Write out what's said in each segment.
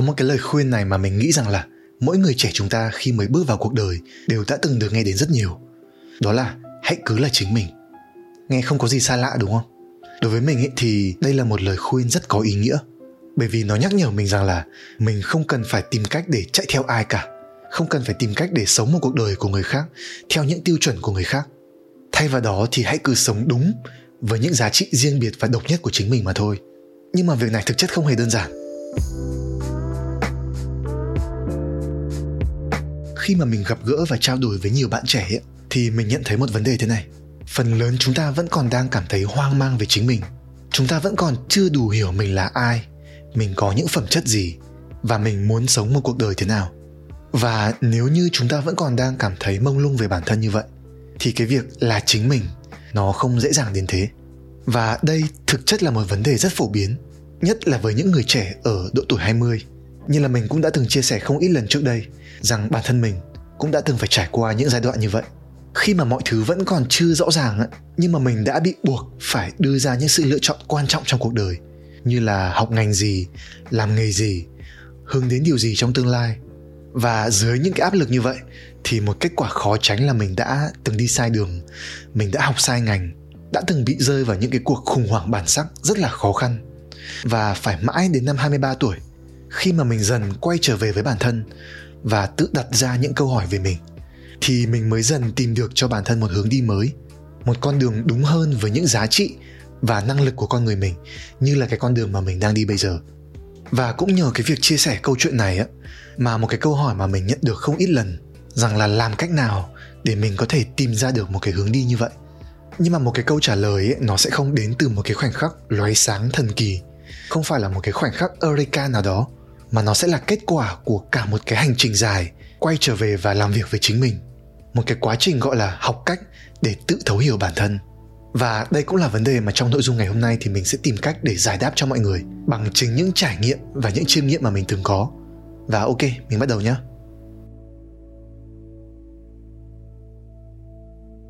có một cái lời khuyên này mà mình nghĩ rằng là mỗi người trẻ chúng ta khi mới bước vào cuộc đời đều đã từng được nghe đến rất nhiều. Đó là hãy cứ là chính mình. Nghe không có gì xa lạ, đúng không? Đối với mình ấy thì đây là một lời khuyên rất có ý nghĩa. Bởi vì nó nhắc nhở mình rằng là mình không cần phải tìm cách để chạy theo ai cả. Không cần phải tìm cách để sống một cuộc đời của người khác, theo những tiêu chuẩn của người khác. Thay vào đó thì hãy cứ sống đúng với những giá trị riêng biệt và độc nhất của chính mình mà thôi. Nhưng mà việc này thực chất không hề đơn giản. Khi mà mình gặp gỡ và trao đổi với nhiều bạn trẻ ấy, thì mình nhận thấy một vấn đề thế này. Phần lớn chúng ta vẫn còn đang cảm thấy hoang mang về chính mình. Chúng ta vẫn còn chưa đủ hiểu mình là ai mình có những phẩm chất gì và mình muốn sống một cuộc đời thế nào. Và nếu như chúng ta vẫn còn đang cảm thấy mông lung về bản thân như vậy thì cái việc là chính mình nó không dễ dàng đến thế. Và đây thực chất là một vấn đề rất phổ biến nhất là với những người trẻ ở độ tuổi 20 như là mình cũng đã từng chia sẻ không ít lần trước đây, rằng bản thân mình cũng đã từng phải trải qua những giai đoạn như vậy. Khi mà mọi thứ vẫn còn chưa rõ ràng nhưng mà mình đã bị buộc phải đưa ra những sự lựa chọn quan trọng trong cuộc đời, như là học ngành gì, làm nghề gì, hướng đến điều gì trong tương lai. Và dưới những cái áp lực như vậy, thì một kết quả khó tránh là mình đã từng đi sai đường, mình đã học sai ngành, đã từng bị rơi vào những cái cuộc khủng hoảng bản sắc rất là khó khăn. Và phải mãi đến năm 23 tuổi khi mà mình dần quay trở về với bản thân và tự đặt ra những câu hỏi về mình thì mình mới dần tìm được cho bản thân một hướng đi mới một con đường đúng hơn với những giá trị và năng lực của con người mình như là cái con đường mà mình đang đi bây giờ. Và cũng nhờ cái việc chia sẻ câu chuyện này á mà một cái câu hỏi mà mình nhận được không ít lần rằng là làm cách nào để mình có thể tìm ra được một cái hướng đi như vậy. Nhưng mà một cái câu trả lời ấy, nó sẽ không đến từ một cái khoảnh khắc lóe sáng thần kỳ không phải là một cái khoảnh khắc eureka nào đó mà nó sẽ là kết quả của cả một cái hành trình dài, quay trở về và làm việc với chính mình. Một cái quá trình gọi là học cách để tự thấu hiểu bản thân. Và đây cũng là vấn đề mà trong nội dung ngày hôm nay thì mình sẽ tìm cách để giải đáp cho mọi người bằng chính những trải nghiệm và những chiêm nghiệm mà mình từng có. Và ok, mình bắt đầu nhé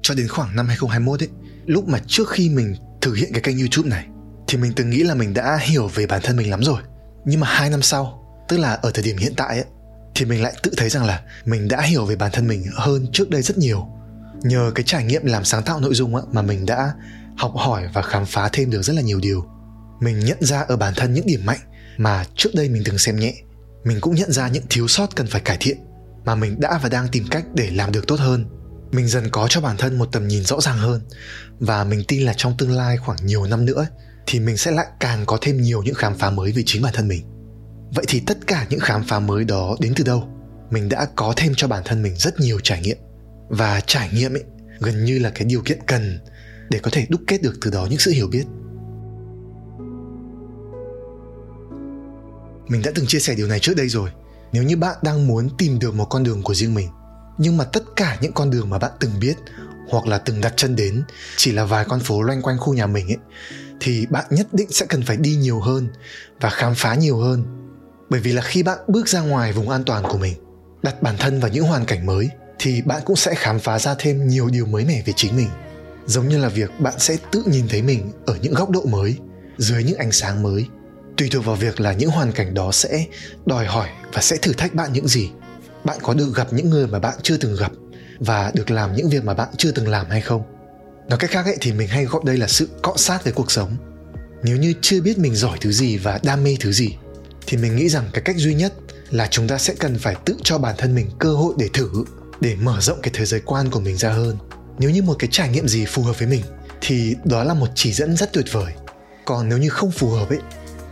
cho đến khoảng năm 2021 ấy, lúc mà trước khi mình thực hiện cái kênh youtube này, thì mình từng nghĩ là mình đã hiểu về bản thân mình lắm rồi. Nhưng mà hai năm sau tức là ở thời điểm hiện tại ấy thì mình lại tự thấy rằng là mình đã hiểu về bản thân mình hơn trước đây rất nhiều. Nhờ cái trải nghiệm làm sáng tạo nội dung ấy, mà mình đã học hỏi và khám phá thêm được rất là nhiều điều. Mình nhận ra ở bản thân những điểm mạnh mà trước đây mình từng xem nhẹ. Mình cũng nhận ra những thiếu sót cần phải cải thiện mà mình đã và đang tìm cách để làm được tốt hơn. Mình dần có cho bản thân một tầm nhìn rõ ràng hơn. Và mình tin là trong tương lai khoảng nhiều năm nữa thì mình sẽ lại càng có thêm nhiều những khám phá mới về chính bản thân mình vậy thì tất cả những khám phá mới đó đến từ đâu? Mình đã có thêm cho bản thân mình rất nhiều trải nghiệm. Và trải nghiệm ấy, gần như là cái điều kiện cần để có thể đúc kết được từ đó những sự hiểu biết. Mình đã từng chia sẻ điều này trước đây rồi. Nếu như bạn đang muốn tìm được một con đường của riêng mình, nhưng mà tất cả những con đường mà bạn từng biết hoặc là từng đặt chân đến chỉ là vài con phố loanh quanh khu nhà mình ấy, thì bạn nhất định sẽ cần phải đi nhiều hơn và khám phá nhiều hơn bởi vì là khi bạn bước ra ngoài vùng an toàn của mình, đặt bản thân vào những hoàn cảnh mới, thì bạn cũng sẽ khám phá ra thêm nhiều điều mới mẻ về chính mình. Giống như là việc bạn sẽ tự nhìn thấy mình ở những góc độ mới, dưới những ánh sáng mới. Tùy thuộc vào việc là những hoàn cảnh đó sẽ đòi hỏi và sẽ thử thách bạn những gì. Bạn có được gặp những người mà bạn chưa từng gặp và được làm những việc mà bạn chưa từng làm hay không? Nói cách khác ấy, thì mình hay gọi đây là sự cọ sát với cuộc sống. Nếu như chưa biết mình giỏi thứ gì và đam mê thứ gì thì mình nghĩ rằng cái cách duy nhất là chúng ta sẽ cần phải tự cho bản thân mình cơ hội để thử để mở rộng cái thế giới quan của mình ra hơn. Nếu như một cái trải nghiệm gì phù hợp với mình thì đó là một chỉ dẫn rất tuyệt vời. Còn nếu như không phù hợp ấy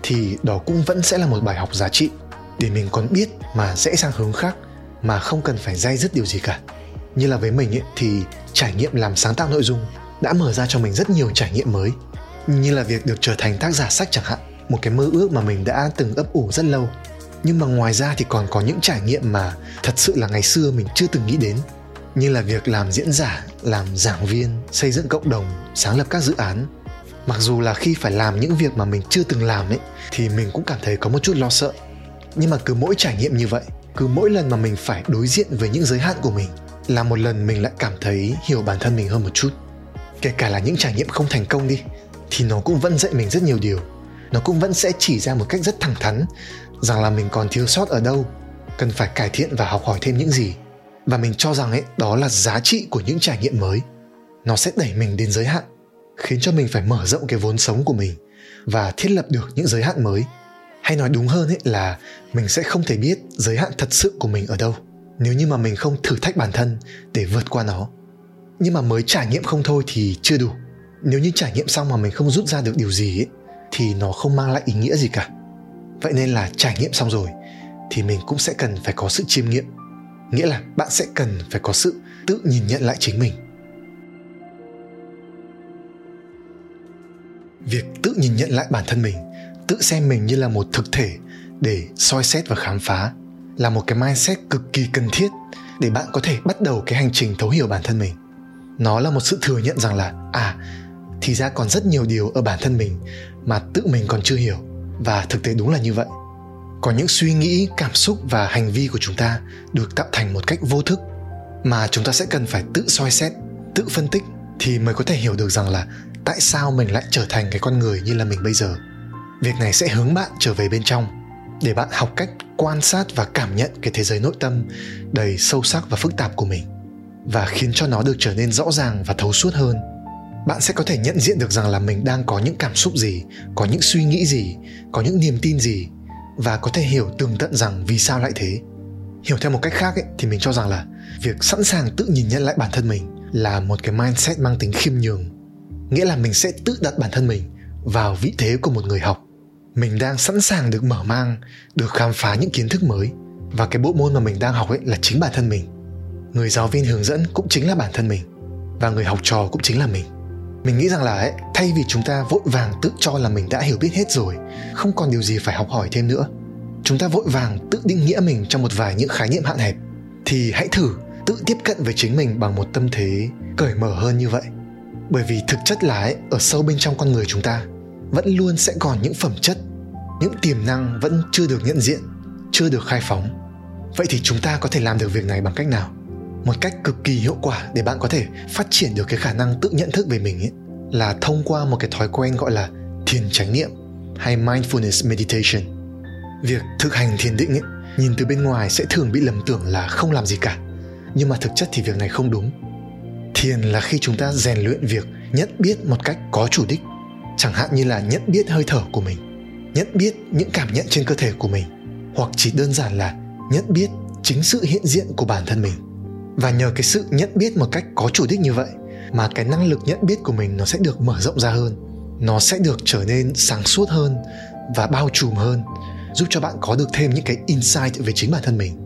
thì đó cũng vẫn sẽ là một bài học giá trị để mình còn biết mà sẽ sang hướng khác mà không cần phải dây dứt điều gì cả. Như là với mình ấy, thì trải nghiệm làm sáng tạo nội dung đã mở ra cho mình rất nhiều trải nghiệm mới. Như là việc được trở thành tác giả sách chẳng hạn một cái mơ ước mà mình đã từng ấp ủ rất lâu. Nhưng mà ngoài ra thì còn có những trải nghiệm mà thật sự là ngày xưa mình chưa từng nghĩ đến. Như là việc làm diễn giả, làm giảng viên, xây dựng cộng đồng, sáng lập các dự án. Mặc dù là khi phải làm những việc mà mình chưa từng làm ấy, thì mình cũng cảm thấy có một chút lo sợ. Nhưng mà cứ mỗi trải nghiệm như vậy, cứ mỗi lần mà mình phải đối diện với những giới hạn của mình, là một lần mình lại cảm thấy hiểu bản thân mình hơn một chút. Kể cả là những trải nghiệm không thành công đi, thì nó cũng vẫn dạy mình rất nhiều điều nó cũng vẫn sẽ chỉ ra một cách rất thẳng thắn rằng là mình còn thiếu sót ở đâu cần phải cải thiện và học hỏi thêm những gì. Và mình cho rằng ấy đó là giá trị của những trải nghiệm mới. Nó sẽ đẩy mình đến giới hạn khiến cho mình phải mở rộng cái vốn sống của mình và thiết lập được những giới hạn mới. Hay nói đúng hơn ấy là mình sẽ không thể biết giới hạn thật sự của mình ở đâu nếu như mà mình không thử thách bản thân để vượt qua nó. Nhưng mà mới trải nghiệm không thôi thì chưa đủ. Nếu như trải nghiệm xong mà mình không rút ra được điều gì ấy, thì nó không mang lại ý nghĩa gì cả. Vậy nên là trải nghiệm xong rồi, thì mình cũng sẽ cần phải có sự chiêm nghiệm. Nghĩa là bạn sẽ cần phải có sự tự nhìn nhận lại chính mình. Việc tự nhìn nhận lại bản thân mình, tự xem mình như là một thực thể để soi xét và khám phá là một cái mindset cực kỳ cần thiết để bạn có thể bắt đầu cái hành trình thấu hiểu bản thân mình. Nó là một sự thừa nhận rằng là à thì ra còn rất nhiều điều ở bản thân mình mà tự mình còn chưa hiểu. Và thực tế đúng là như vậy. Có những suy nghĩ, cảm xúc và hành vi của chúng ta được tạo thành một cách vô thức mà chúng ta sẽ cần phải tự soi xét, tự phân tích thì mới có thể hiểu được rằng là tại sao mình lại trở thành cái con người như là mình bây giờ. Việc này sẽ hướng bạn trở về bên trong để bạn học cách quan sát và cảm nhận cái thế giới nội tâm đầy sâu sắc và phức tạp của mình và khiến cho nó được trở nên rõ ràng và thấu suốt hơn bạn sẽ có thể nhận diện được rằng là mình đang có những cảm xúc gì có những suy nghĩ gì có những niềm tin gì và có thể hiểu tường tận rằng vì sao lại thế. Hiểu theo một cách khác ấy, thì mình cho rằng là việc sẵn sàng tự nhìn nhận lại bản thân mình là một cái mindset mang tính khiêm nhường. Nghĩa là mình sẽ tự đặt bản thân mình vào vị thế của một người học. Mình đang sẵn sàng được mở mang được khám phá những kiến thức mới và cái bộ môn mà mình đang học ấy là chính bản thân mình. Người giáo viên hướng dẫn cũng chính là bản thân mình và người học trò cũng chính là mình mình nghĩ rằng là ấy, thay vì chúng ta vội vàng tự cho là mình đã hiểu biết hết rồi không còn điều gì phải học hỏi thêm nữa. Chúng ta vội vàng tự định nghĩa mình trong một vài những khái niệm hạn hẹp thì hãy thử tự tiếp cận với chính mình bằng một tâm thế cởi mở hơn như vậy. Bởi vì thực chất là ấy, ở sâu bên trong con người chúng ta vẫn luôn sẽ còn những phẩm chất những tiềm năng vẫn chưa được nhận diện chưa được khai phóng. Vậy thì chúng ta có thể làm được việc này bằng cách nào? Một cách cực kỳ hiệu quả để bạn có thể phát triển được cái khả năng tự nhận thức về mình ấy, là thông qua một cái thói quen gọi là thiền chánh niệm hay mindfulness meditation. Việc thực hành thiền định ấy, nhìn từ bên ngoài sẽ thường bị lầm tưởng là không làm gì cả, nhưng mà thực chất thì việc này không đúng. Thiền là khi chúng ta rèn luyện việc nhận biết một cách có chủ đích, chẳng hạn như là nhận biết hơi thở của mình, nhận biết những cảm nhận trên cơ thể của mình, hoặc chỉ đơn giản là nhận biết chính sự hiện diện của bản thân mình và nhờ cái sự nhận biết một cách có chủ đích như vậy mà cái năng lực nhận biết của mình nó sẽ được mở rộng ra hơn. Nó sẽ được trở nên sáng suốt hơn và bao trùm hơn, giúp cho bạn có được thêm những cái insight về chính bản thân mình.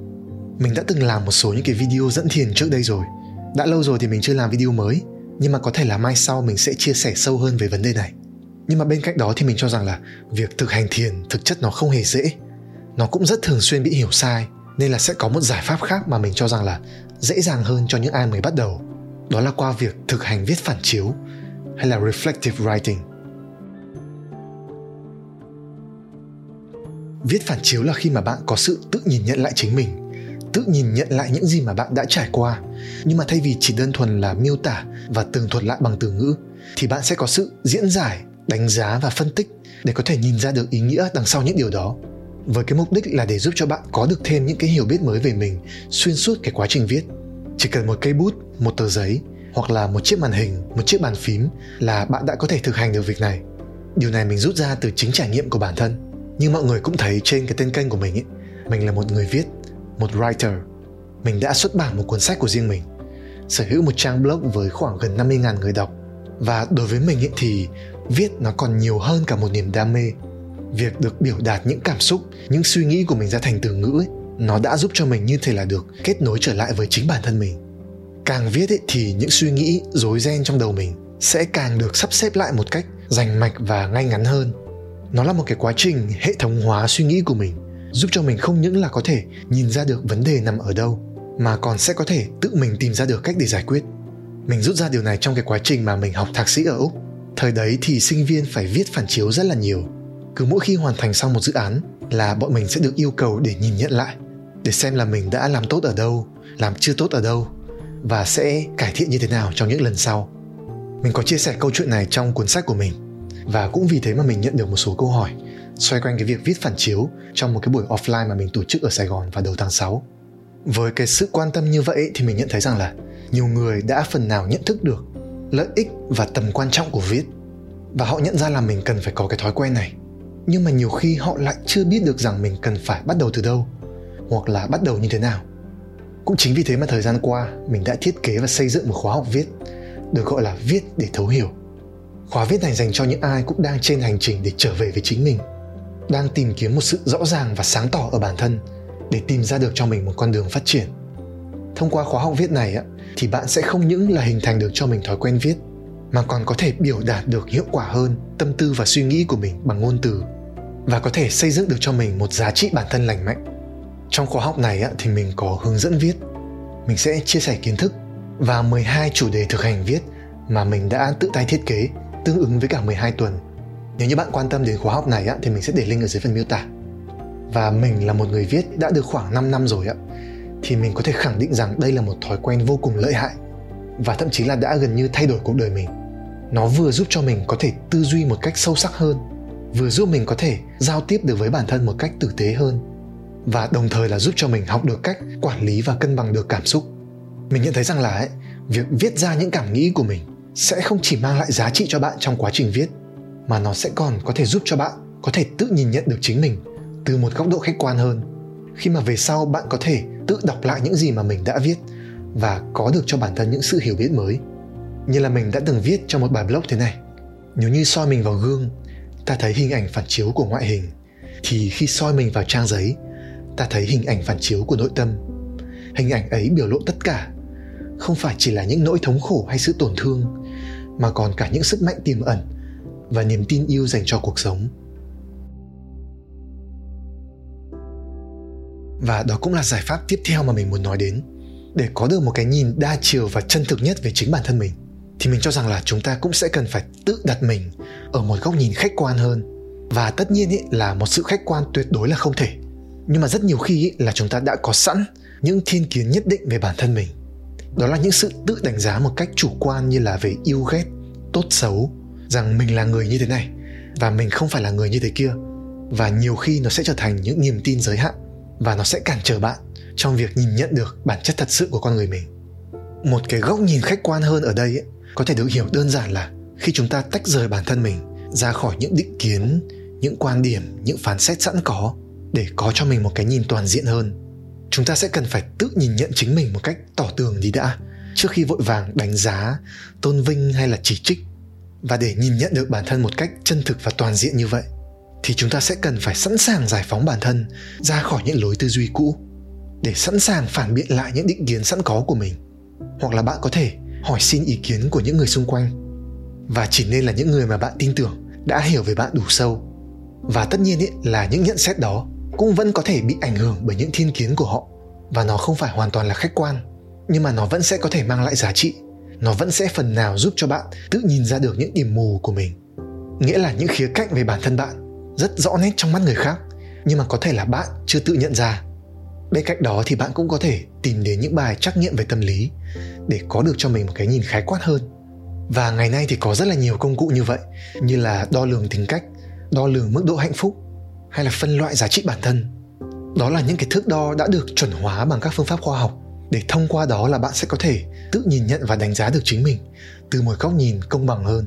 Mình đã từng làm một số những cái video dẫn thiền trước đây rồi. Đã lâu rồi thì mình chưa làm video mới, nhưng mà có thể là mai sau mình sẽ chia sẻ sâu hơn về vấn đề này. Nhưng mà bên cạnh đó thì mình cho rằng là việc thực hành thiền thực chất nó không hề dễ. Nó cũng rất thường xuyên bị hiểu sai, nên là sẽ có một giải pháp khác mà mình cho rằng là dễ dàng hơn cho những ai mới bắt đầu. Đó là qua việc thực hành viết phản chiếu hay là reflective writing. Viết phản chiếu là khi mà bạn có sự tự nhìn nhận lại chính mình, tự nhìn nhận lại những gì mà bạn đã trải qua. Nhưng mà thay vì chỉ đơn thuần là miêu tả và tường thuật lại bằng từ ngữ, thì bạn sẽ có sự diễn giải, đánh giá và phân tích để có thể nhìn ra được ý nghĩa đằng sau những điều đó với cái mục đích là để giúp cho bạn có được thêm những cái hiểu biết mới về mình, xuyên suốt cái quá trình viết. Chỉ cần một cây bút, một tờ giấy, hoặc là một chiếc màn hình, một chiếc bàn phím là bạn đã có thể thực hành được việc này. Điều này mình rút ra từ chính trải nghiệm của bản thân. Như mọi người cũng thấy trên cái tên kênh của mình ấy, mình là một người viết, một writer. Mình đã xuất bản một cuốn sách của riêng mình, sở hữu một trang blog với khoảng gần 50.000 người đọc. Và đối với mình ấy thì viết nó còn nhiều hơn cả một niềm đam mê việc được biểu đạt những cảm xúc những suy nghĩ của mình ra thành từ ngữ ấy, nó đã giúp cho mình như thể là được kết nối trở lại với chính bản thân mình. Càng viết ấy, thì những suy nghĩ rối ren trong đầu mình sẽ càng được sắp xếp lại một cách rành mạch và ngay ngắn hơn. Nó là một cái quá trình hệ thống hóa suy nghĩ của mình giúp cho mình không những là có thể nhìn ra được vấn đề nằm ở đâu mà còn sẽ có thể tự mình tìm ra được cách để giải quyết. Mình rút ra điều này trong cái quá trình mà mình học thạc sĩ ở úc. Thời đấy thì sinh viên phải viết phản chiếu rất là nhiều cứ mỗi khi hoàn thành xong một dự án là bọn mình sẽ được yêu cầu để nhìn nhận lại, để xem là mình đã làm tốt ở đâu, làm chưa tốt ở đâu và sẽ cải thiện như thế nào trong những lần sau mình có chia sẻ câu chuyện này trong cuốn sách của mình và cũng vì thế mà mình nhận được một số câu hỏi xoay quanh cái việc viết phản chiếu trong một cái buổi offline mà mình tổ chức ở Sài Gòn vào đầu tháng 6. Với cái sự quan tâm như vậy thì mình nhận thấy rằng là nhiều người đã phần nào nhận thức được lợi ích và tầm quan trọng của viết và họ nhận ra là mình cần phải có cái thói quen này nhưng mà nhiều khi họ lại chưa biết được rằng mình cần phải bắt đầu từ đâu, hoặc là bắt đầu như thế nào. Cũng chính vì thế mà thời gian qua, mình đã thiết kế và xây dựng một khóa học viết, được gọi là viết để thấu hiểu. Khóa viết này dành cho những ai cũng đang trên hành trình để trở về với chính mình, đang tìm kiếm một sự rõ ràng và sáng tỏ ở bản thân để tìm ra được cho mình một con đường phát triển. Thông qua khóa học viết này thì bạn sẽ không những là hình thành được cho mình thói quen viết, mà còn có thể biểu đạt được hiệu quả hơn tâm tư và suy nghĩ của mình bằng ngôn từ và có thể xây dựng được cho mình một giá trị bản thân lành mạnh trong khóa học này thì mình có hướng dẫn viết mình sẽ chia sẻ kiến thức và 12 chủ đề thực hành viết mà mình đã tự tay thiết kế tương ứng với cả 12 tuần. Nếu như bạn quan tâm đến khóa học này thì mình sẽ để link ở dưới phần miêu tả. Và mình là một người viết đã được khoảng 5 năm rồi ạ, thì mình có thể khẳng định rằng đây là một thói quen vô cùng lợi hại và thậm chí là đã gần như thay đổi cuộc đời mình. Nó vừa giúp cho mình có thể tư duy một cách sâu sắc hơn, vừa giúp mình có thể giao tiếp được với bản thân một cách tử tế hơn và đồng thời là giúp cho mình học được cách quản lý và cân bằng được cảm xúc. Mình nhận thấy rằng là ấy, việc viết ra những cảm nghĩ của mình sẽ không chỉ mang lại giá trị cho bạn trong quá trình viết mà nó sẽ còn có thể giúp cho bạn có thể tự nhìn nhận được chính mình từ một góc độ khách quan hơn. Khi mà về sau bạn có thể tự đọc lại những gì mà mình đã viết và có được cho bản thân những sự hiểu biết mới. Như là mình đã từng viết trong một bài blog thế này nếu như soi mình vào gương ta thấy hình ảnh phản chiếu của ngoại hình. Thì khi soi mình vào trang giấy, ta thấy hình ảnh phản chiếu của nội tâm. Hình ảnh ấy biểu lộ tất cả, không phải chỉ là những nỗi thống khổ hay sự tổn thương, mà còn cả những sức mạnh tiềm ẩn và niềm tin yêu dành cho cuộc sống. Và đó cũng là giải pháp tiếp theo mà mình muốn nói đến. Để có được một cái nhìn đa chiều và chân thực nhất về chính bản thân mình, thì mình cho rằng là chúng ta cũng sẽ cần phải tự đặt mình ở một góc nhìn khách quan hơn. Và tất nhiên ý, là một sự khách quan tuyệt đối là không thể. Nhưng mà rất nhiều khi ý, là chúng ta đã có sẵn những thiên kiến nhất định về bản thân mình. Đó là những sự tự đánh giá một cách chủ quan như là về yêu ghét tốt xấu rằng mình là người như thế này và mình không phải là người như thế kia. Và nhiều khi nó sẽ trở thành những niềm tin giới hạn và nó sẽ cản trở bạn trong việc nhìn nhận được bản chất thật sự của con người mình. Một cái góc nhìn khách quan hơn ở đây ấy, có thể được hiểu đơn giản là khi chúng ta tách rời bản thân mình ra khỏi những định kiến, những quan điểm, những phán xét sẵn có để có cho mình một cái nhìn toàn diện hơn. Chúng ta sẽ cần phải tự nhìn nhận chính mình một cách tỏ tường đi đã, trước khi vội vàng đánh giá, tôn vinh hay là chỉ trích. Và để nhìn nhận được bản thân một cách chân thực và toàn diện như vậy, thì chúng ta sẽ cần phải sẵn sàng giải phóng bản thân ra khỏi những lối tư duy cũ để sẵn sàng phản biện lại những định kiến sẵn có của mình. Hoặc là bạn có thể hỏi xin ý kiến của những người xung quanh và chỉ nên là những người mà bạn tin tưởng đã hiểu về bạn đủ sâu. Và tất nhiên ý, là những nhận xét đó cũng vẫn có thể bị ảnh hưởng bởi những thiên kiến của họ. Và nó không phải hoàn toàn là khách quan nhưng mà nó vẫn sẽ có thể mang lại giá trị. Nó vẫn sẽ phần nào giúp cho bạn tự nhìn ra được những điểm mù của mình. Nghĩa là những khía cạnh về bản thân bạn rất rõ nét trong mắt người khác nhưng mà có thể là bạn chưa tự nhận ra. Bên cạnh đó thì bạn cũng có thể tìm đến những bài trắc nghiệm về tâm lý để có được cho mình một cái nhìn khái quát hơn và ngày nay thì có rất là nhiều công cụ như vậy như là đo lường tính cách đo lường mức độ hạnh phúc hay là phân loại giá trị bản thân. Đó là những cái thước đo đã được chuẩn hóa bằng các phương pháp khoa học. Để thông qua đó là bạn sẽ có thể tự nhìn nhận và đánh giá được chính mình từ một góc nhìn công bằng hơn.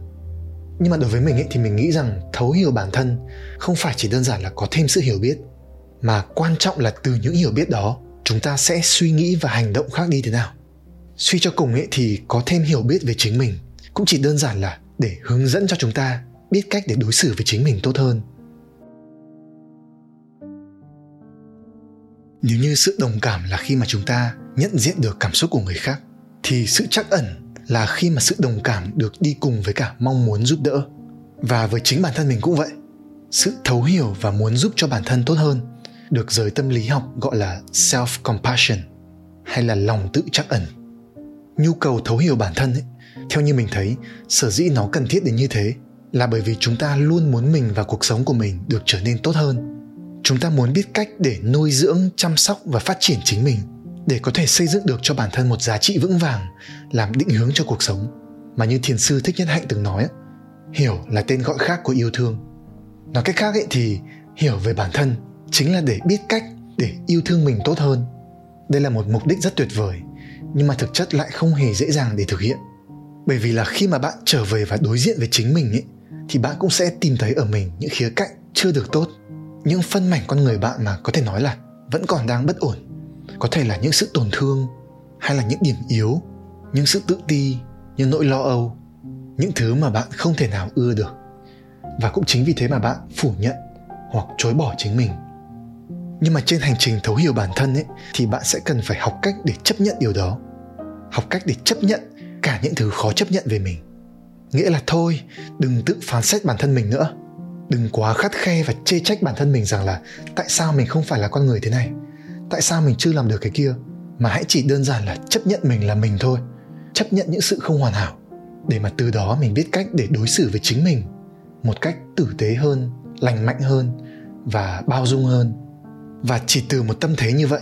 Nhưng mà đối với mình ấy, thì mình nghĩ rằng thấu hiểu bản thân không phải chỉ đơn giản là có thêm sự hiểu biết mà quan trọng là từ những hiểu biết đó chúng ta sẽ suy nghĩ và hành động khác đi thế nào. Suy cho cùng ấy thì có thêm hiểu biết về chính mình cũng chỉ đơn giản là để hướng dẫn cho chúng ta biết cách để đối xử với chính mình tốt hơn. Nếu như sự đồng cảm là khi mà chúng ta nhận diện được cảm xúc của người khác thì sự chắc ẩn là khi mà sự đồng cảm được đi cùng với cả mong muốn giúp đỡ. Và với chính bản thân mình cũng vậy sự thấu hiểu và muốn giúp cho bản thân tốt hơn được giới tâm lý học gọi là self compassion hay là lòng tự chắc ẩn. Nhu cầu thấu hiểu bản thân ấy, theo như mình thấy, sở dĩ nó cần thiết đến như thế là bởi vì chúng ta luôn muốn mình và cuộc sống của mình được trở nên tốt hơn. Chúng ta muốn biết cách để nuôi dưỡng, chăm sóc và phát triển chính mình để có thể xây dựng được cho bản thân một giá trị vững vàng, làm định hướng cho cuộc sống. Mà như thiền sư thích nhất hạnh từng nói hiểu là tên gọi khác của yêu thương. Nói cách khác ấy thì, hiểu về bản thân chính là để biết cách để yêu thương mình tốt hơn. Đây là một mục đích rất tuyệt vời, nhưng mà thực chất lại không hề dễ dàng để thực hiện bởi vì là khi mà bạn trở về và đối diện với chính mình ấy thì bạn cũng sẽ tìm thấy ở mình những khía cạnh chưa được tốt. Những phân mảnh con người bạn mà có thể nói là vẫn còn đang bất ổn. Có thể là những sự tổn thương, hay là những điểm yếu, những sự tự ti, những nỗi lo âu, những thứ mà bạn không thể nào ưa được. Và cũng chính vì thế mà bạn phủ nhận hoặc chối bỏ chính mình. Nhưng mà trên hành trình thấu hiểu bản thân ấy thì bạn sẽ cần phải học cách để chấp nhận điều đó. Học cách để chấp nhận cả những thứ khó chấp nhận về mình. Nghĩa là thôi, đừng tự phán xét bản thân mình nữa. Đừng quá khắt khe và chê trách bản thân mình rằng là tại sao mình không phải là con người thế này? Tại sao mình chưa làm được cái kia? Mà hãy chỉ đơn giản là chấp nhận mình là mình thôi. Chấp nhận những sự không hoàn hảo, để mà từ đó mình biết cách để đối xử với chính mình một cách tử tế hơn, lành mạnh hơn và bao dung hơn. Và chỉ từ một tâm thế như vậy,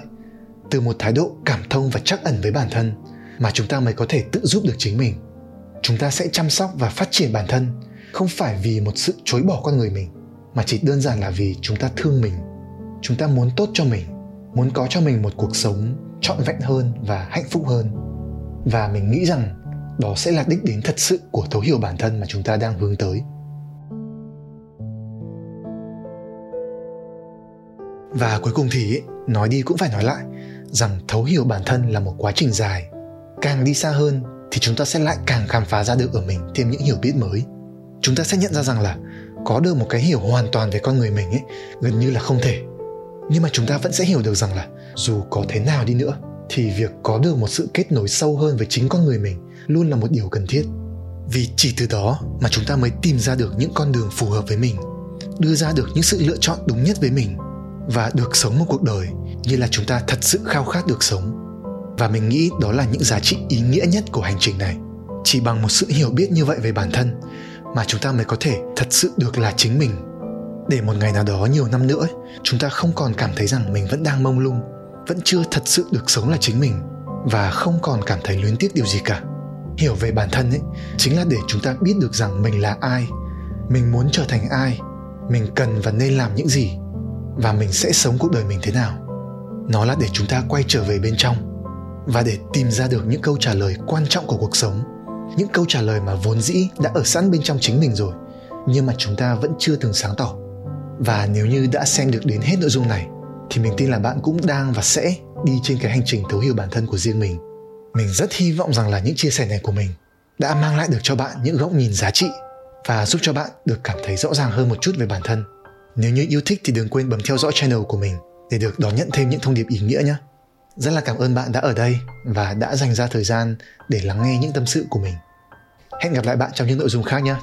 từ một thái độ cảm thông và chắc ẩn với bản thân mà chúng ta mới có thể tự giúp được chính mình. Chúng ta sẽ chăm sóc và phát triển bản thân, không phải vì một sự chối bỏ con người mình, mà chỉ đơn giản là vì chúng ta thương mình. Chúng ta muốn tốt cho mình, muốn có cho mình một cuộc sống trọn vẹn hơn và hạnh phúc hơn. Và mình nghĩ rằng đó sẽ là đích đến thật sự của thấu hiểu bản thân mà chúng ta đang hướng tới. Và cuối cùng thì, nói đi cũng phải nói lại, rằng thấu hiểu bản thân là một quá trình dài càng đi xa hơn thì chúng ta sẽ lại càng khám phá ra được ở mình thêm những hiểu biết mới. Chúng ta sẽ nhận ra rằng là có được một cái hiểu hoàn toàn về con người mình ấy, gần như là không thể. Nhưng mà chúng ta vẫn sẽ hiểu được rằng là dù có thế nào đi nữa thì việc có được một sự kết nối sâu hơn với chính con người mình luôn là một điều cần thiết. Vì chỉ từ đó mà chúng ta mới tìm ra được những con đường phù hợp với mình, đưa ra được những sự lựa chọn đúng nhất với mình và được sống một cuộc đời như là chúng ta thật sự khao khát được sống và mình nghĩ đó là những giá trị ý nghĩa nhất của hành trình này. Chỉ bằng một sự hiểu biết như vậy về bản thân mà chúng ta mới có thể thật sự được là chính mình. Để một ngày nào đó nhiều năm nữa, chúng ta không còn cảm thấy rằng mình vẫn đang mông lung, vẫn chưa thật sự được sống là chính mình và không còn cảm thấy luyến tiếc điều gì cả. Hiểu về bản thân ấy chính là để chúng ta biết được rằng mình là ai, mình muốn trở thành ai, mình cần và nên làm những gì và mình sẽ sống cuộc đời mình thế nào. Nó là để chúng ta quay trở về bên trong và để tìm ra được những câu trả lời quan trọng của cuộc sống, những câu trả lời mà vốn dĩ đã ở sẵn bên trong chính mình rồi, nhưng mà chúng ta vẫn chưa từng sáng tỏ. Và nếu như đã xem được đến hết nội dung này, thì mình tin là bạn cũng đang và sẽ đi trên cái hành trình thấu hiểu bản thân của riêng mình. Mình rất hy vọng rằng là những chia sẻ này của mình đã mang lại được cho bạn những góc nhìn giá trị và giúp cho bạn được cảm thấy rõ ràng hơn một chút về bản thân. Nếu như yêu thích thì đừng quên bấm theo dõi channel của mình để được đón nhận thêm những thông điệp ý nghĩa nhé rất là cảm ơn bạn đã ở đây và đã dành ra thời gian để lắng nghe những tâm sự của mình. Hẹn gặp lại bạn trong những nội dung khác nhé.